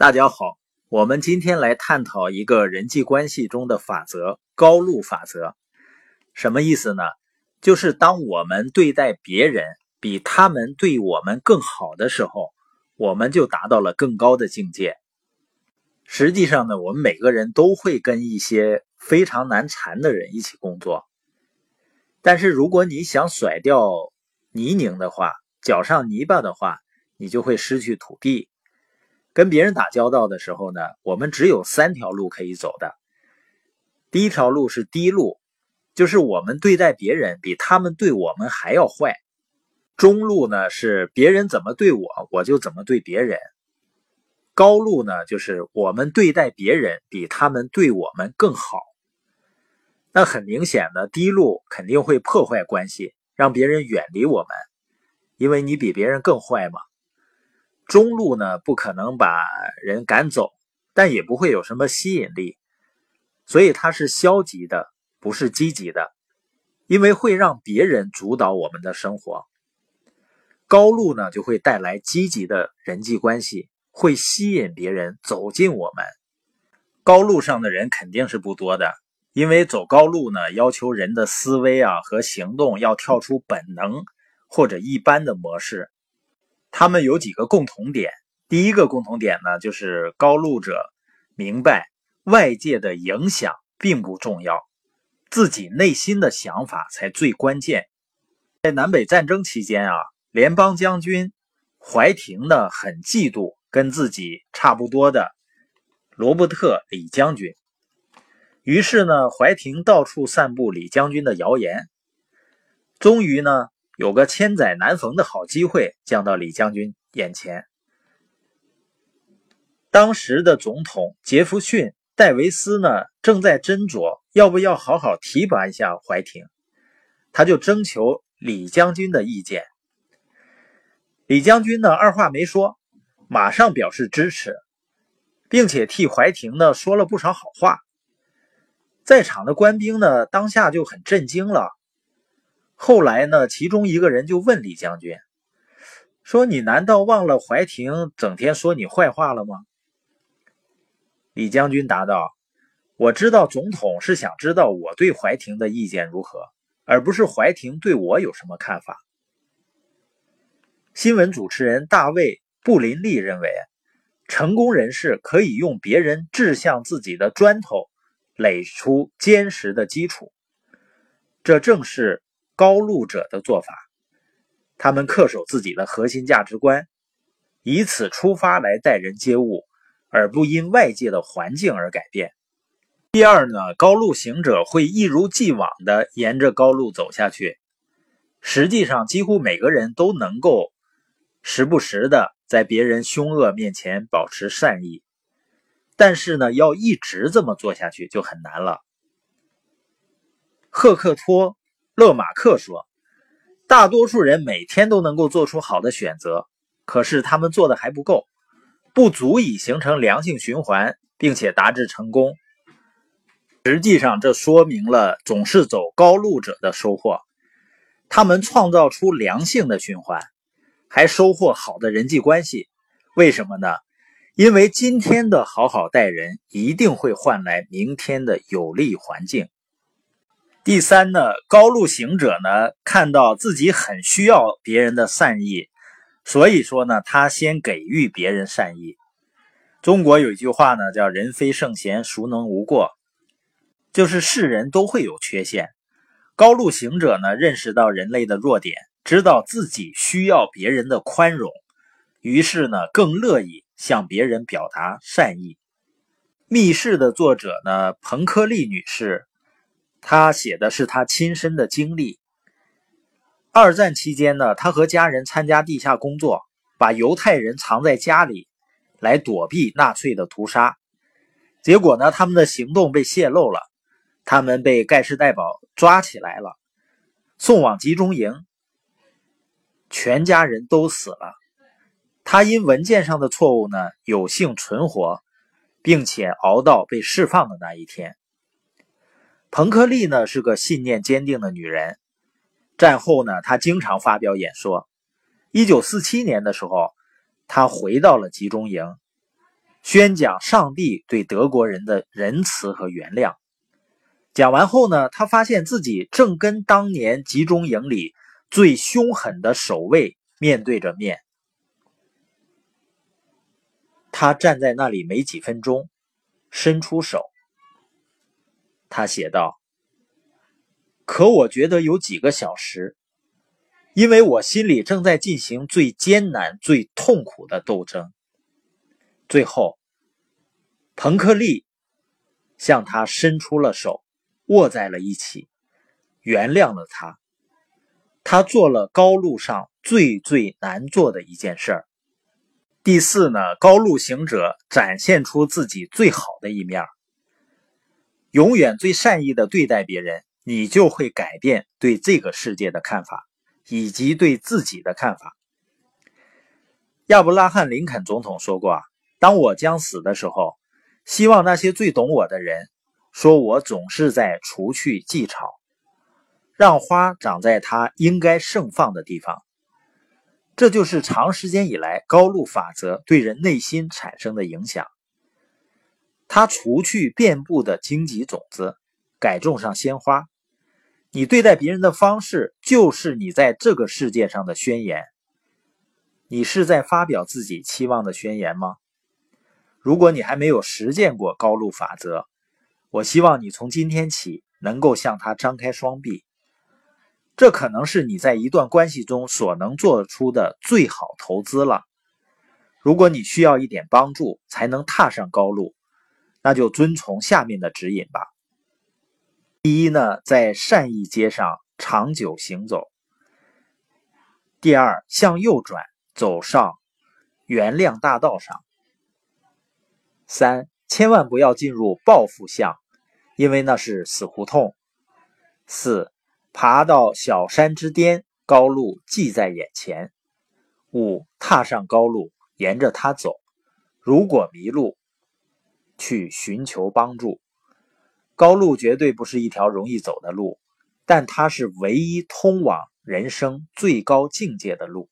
大家好，我们今天来探讨一个人际关系中的法则——高路法则。什么意思呢？就是当我们对待别人比他们对我们更好的时候，我们就达到了更高的境界。实际上呢，我们每个人都会跟一些非常难缠的人一起工作。但是如果你想甩掉泥泞的话，脚上泥巴的话，你就会失去土地。跟别人打交道的时候呢，我们只有三条路可以走的。第一条路是低路，就是我们对待别人比他们对我们还要坏。中路呢是别人怎么对我，我就怎么对别人。高路呢就是我们对待别人比他们对我们更好。那很明显的，低路肯定会破坏关系，让别人远离我们，因为你比别人更坏嘛。中路呢，不可能把人赶走，但也不会有什么吸引力，所以它是消极的，不是积极的，因为会让别人主导我们的生活。高路呢，就会带来积极的人际关系，会吸引别人走进我们。高路上的人肯定是不多的，因为走高路呢，要求人的思维啊和行动要跳出本能或者一般的模式。他们有几个共同点。第一个共同点呢，就是高路者明白外界的影响并不重要，自己内心的想法才最关键。在南北战争期间啊，联邦将军怀廷呢很嫉妒跟自己差不多的罗伯特李将军，于是呢，怀廷到处散布李将军的谣言，终于呢。有个千载难逢的好机会降到李将军眼前。当时的总统杰弗逊·戴维斯呢，正在斟酌要不要好好提拔一下怀廷，他就征求李将军的意见。李将军呢，二话没说，马上表示支持，并且替怀廷呢说了不少好话。在场的官兵呢，当下就很震惊了。后来呢，其中一个人就问李将军说：“你难道忘了怀廷整天说你坏话了吗？”李将军答道：“我知道总统是想知道我对怀廷的意见如何，而不是怀廷对我有什么看法。”新闻主持人大卫·布林利认为，成功人士可以用别人掷向自己的砖头垒出坚实的基础，这正是。高路者的做法，他们恪守自己的核心价值观，以此出发来待人接物，而不因外界的环境而改变。第二呢，高路行者会一如既往的沿着高路走下去。实际上，几乎每个人都能够时不时的在别人凶恶面前保持善意，但是呢，要一直这么做下去就很难了。赫克托。勒马克说：“大多数人每天都能够做出好的选择，可是他们做的还不够，不足以形成良性循环，并且达至成功。实际上，这说明了总是走高路者的收获。他们创造出良性的循环，还收获好的人际关系。为什么呢？因为今天的好好待人，一定会换来明天的有利环境。”第三呢，高路行者呢，看到自己很需要别人的善意，所以说呢，他先给予别人善意。中国有一句话呢，叫“人非圣贤，孰能无过”，就是世人都会有缺陷。高路行者呢，认识到人类的弱点，知道自己需要别人的宽容，于是呢，更乐意向别人表达善意。密室的作者呢，彭科利女士。他写的是他亲身的经历。二战期间呢，他和家人参加地下工作，把犹太人藏在家里，来躲避纳粹的屠杀。结果呢，他们的行动被泄露了，他们被盖世太保抓起来了，送往集中营，全家人都死了。他因文件上的错误呢，有幸存活，并且熬到被释放的那一天。彭克利呢是个信念坚定的女人。战后呢，她经常发表演说。一九四七年的时候，她回到了集中营。宣讲上帝对德国人的仁慈和原谅。讲完后呢，他发现自己正跟当年集中营里最凶狠的守卫面对着面。他站在那里没几分钟，伸出手。他写道：“可我觉得有几个小时，因为我心里正在进行最艰难、最痛苦的斗争。”最后，彭克利向他伸出了手。握在了一起，原谅了他。他做了高路上最最难做的一件事儿。第四呢，高路行者展现出自己最好的一面，永远最善意的对待别人，你就会改变对这个世界的看法，以及对自己的看法。亚伯拉罕·林肯总统说过：“啊，当我将死的时候，希望那些最懂我的人。”说我总是在除去蓟草，让花长在它应该盛放的地方。这就是长时间以来高露法则对人内心产生的影响。它除去遍布的荆棘种子，改种上鲜花。你对待别人的方式，就是你在这个世界上的宣言。你是在发表自己期望的宣言吗？如果你还没有实践过高露法则，我希望你从今天起能够向他张开双臂，这可能是你在一段关系中所能做出的最好投资了。如果你需要一点帮助才能踏上高路，那就遵从下面的指引吧。第一呢，在善意街上长久行走；第二，向右转走上原谅大道上；三。千万不要进入报复巷，因为那是死胡同。四，爬到小山之巅，高路即在眼前。五，踏上高路，沿着它走。如果迷路，去寻求帮助。高路绝对不是一条容易走的路，但它是唯一通往人生最高境界的路。